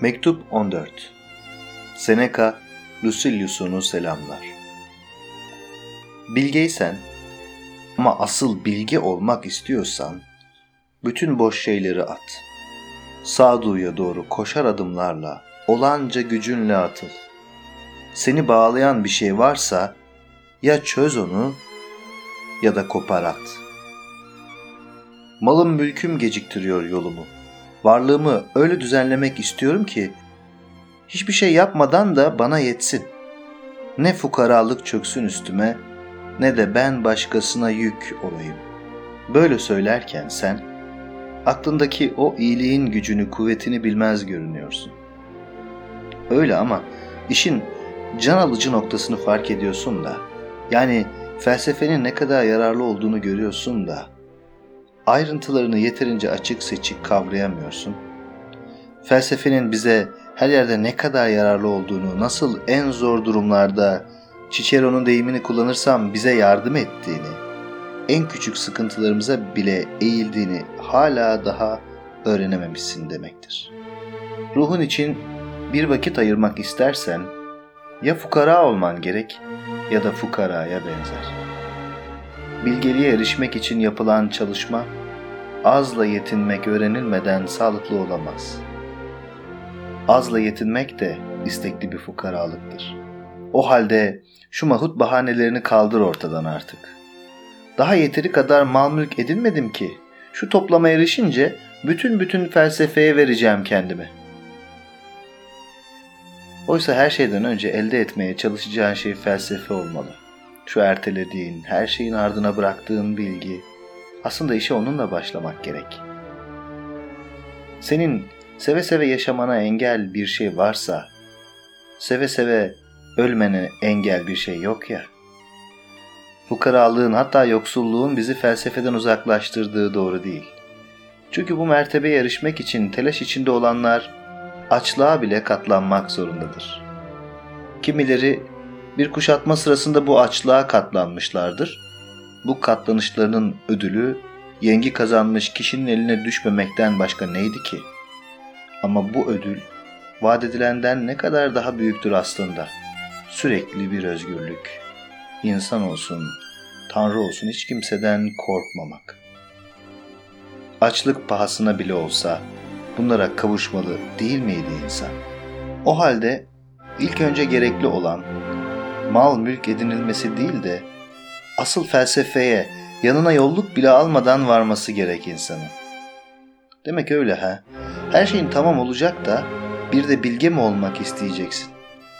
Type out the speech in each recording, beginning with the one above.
Mektup 14 Seneca, Lucilius'unu selamlar. Bilgeysen ama asıl bilgi olmak istiyorsan bütün boş şeyleri at. Sağduyuya doğru koşar adımlarla, olanca gücünle atıl. Seni bağlayan bir şey varsa ya çöz onu ya da kopar at. Malım mülküm geciktiriyor yolumu. Varlığımı öyle düzenlemek istiyorum ki hiçbir şey yapmadan da bana yetsin. Ne fukaralık çöksün üstüme ne de ben başkasına yük olayım. Böyle söylerken sen aklındaki o iyiliğin gücünü, kuvvetini bilmez görünüyorsun. Öyle ama işin can alıcı noktasını fark ediyorsun da yani felsefenin ne kadar yararlı olduğunu görüyorsun da ayrıntılarını yeterince açık seçik kavrayamıyorsun. Felsefenin bize her yerde ne kadar yararlı olduğunu, nasıl en zor durumlarda Cicero'nun deyimini kullanırsam bize yardım ettiğini, en küçük sıkıntılarımıza bile eğildiğini hala daha öğrenememişsin demektir. Ruhun için bir vakit ayırmak istersen ya fukara olman gerek ya da fukaraya benzer. Bilgeliğe erişmek için yapılan çalışma azla yetinmek öğrenilmeden sağlıklı olamaz. Azla yetinmek de istekli bir fukaralıktır. O halde şu mahut bahanelerini kaldır ortadan artık. Daha yeteri kadar mal mülk edinmedim ki. Şu toplama erişince bütün bütün felsefeye vereceğim kendimi. Oysa her şeyden önce elde etmeye çalışacağın şey felsefe olmalı. Şu ertelediğin, her şeyin ardına bıraktığın bilgi, aslında işe onunla başlamak gerek. Senin seve seve yaşamana engel bir şey varsa, seve seve ölmene engel bir şey yok ya. Fukaralığın hatta yoksulluğun bizi felsefeden uzaklaştırdığı doğru değil. Çünkü bu mertebeye erişmek için telaş içinde olanlar açlığa bile katlanmak zorundadır. Kimileri bir kuşatma sırasında bu açlığa katlanmışlardır. Bu katlanışlarının ödülü yengi kazanmış kişinin eline düşmemekten başka neydi ki? Ama bu ödül vaat edilenden ne kadar daha büyüktür aslında. Sürekli bir özgürlük. İnsan olsun, Tanrı olsun hiç kimseden korkmamak. Açlık pahasına bile olsa bunlara kavuşmalı değil miydi insan? O halde ilk önce gerekli olan mal mülk edinilmesi değil de asıl felsefeye yanına yolluk bile almadan varması gerek insanın. Demek öyle ha. Her şeyin tamam olacak da bir de bilge mi olmak isteyeceksin?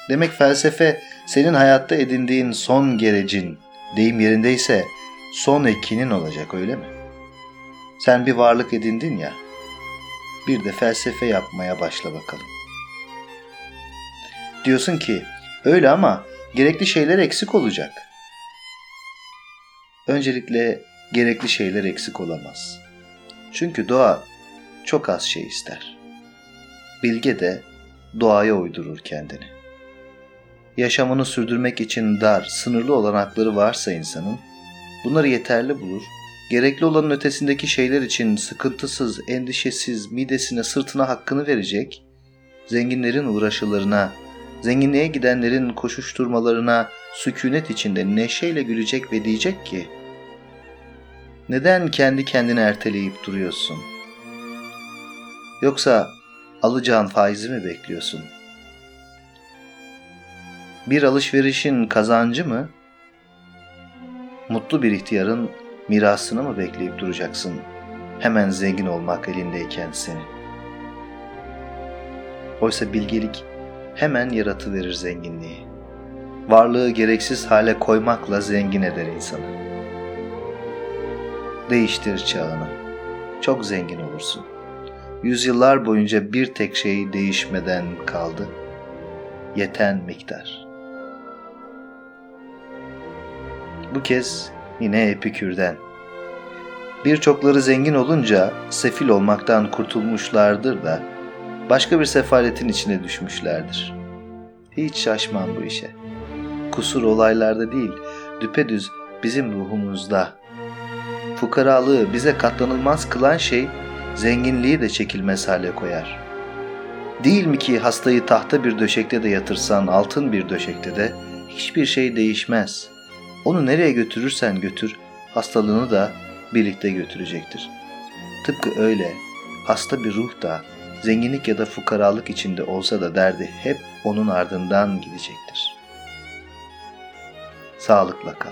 Demek felsefe senin hayatta edindiğin son gerecin, deyim yerindeyse son ekinin olacak öyle mi? Sen bir varlık edindin ya, bir de felsefe yapmaya başla bakalım. Diyorsun ki öyle ama gerekli şeyler eksik olacak. Öncelikle gerekli şeyler eksik olamaz. Çünkü doğa çok az şey ister. Bilge de doğaya uydurur kendini. Yaşamını sürdürmek için dar, sınırlı olanakları varsa insanın, bunları yeterli bulur, gerekli olanın ötesindeki şeyler için sıkıntısız, endişesiz, midesine, sırtına hakkını verecek, zenginlerin uğraşılarına, zenginliğe gidenlerin koşuşturmalarına sükunet içinde neşeyle gülecek ve diyecek ki, neden kendi kendine erteleyip duruyorsun? Yoksa alacağın faizi mi bekliyorsun? Bir alışverişin kazancı mı? Mutlu bir ihtiyarın mirasını mı bekleyip duracaksın? Hemen zengin olmak elindeyken seni. Oysa bilgelik hemen yaratıverir zenginliği. Varlığı gereksiz hale koymakla zengin eder insanı. Değiştir çağını. Çok zengin olursun. Yüzyıllar boyunca bir tek şey değişmeden kaldı. Yeten miktar. Bu kez yine Epikür'den. Birçokları zengin olunca sefil olmaktan kurtulmuşlardır da başka bir sefaletin içine düşmüşlerdir. Hiç şaşmam bu işe. Kusur olaylarda değil, düpedüz bizim ruhumuzda. Fukaralığı bize katlanılmaz kılan şey, zenginliği de çekilmez hale koyar. Değil mi ki hastayı tahta bir döşekte de yatırsan, altın bir döşekte de hiçbir şey değişmez. Onu nereye götürürsen götür, hastalığını da birlikte götürecektir. Tıpkı öyle hasta bir ruh da zenginlik ya da fukaralık içinde olsa da derdi hep onun ardından gidecektir. Sağlıkla kal.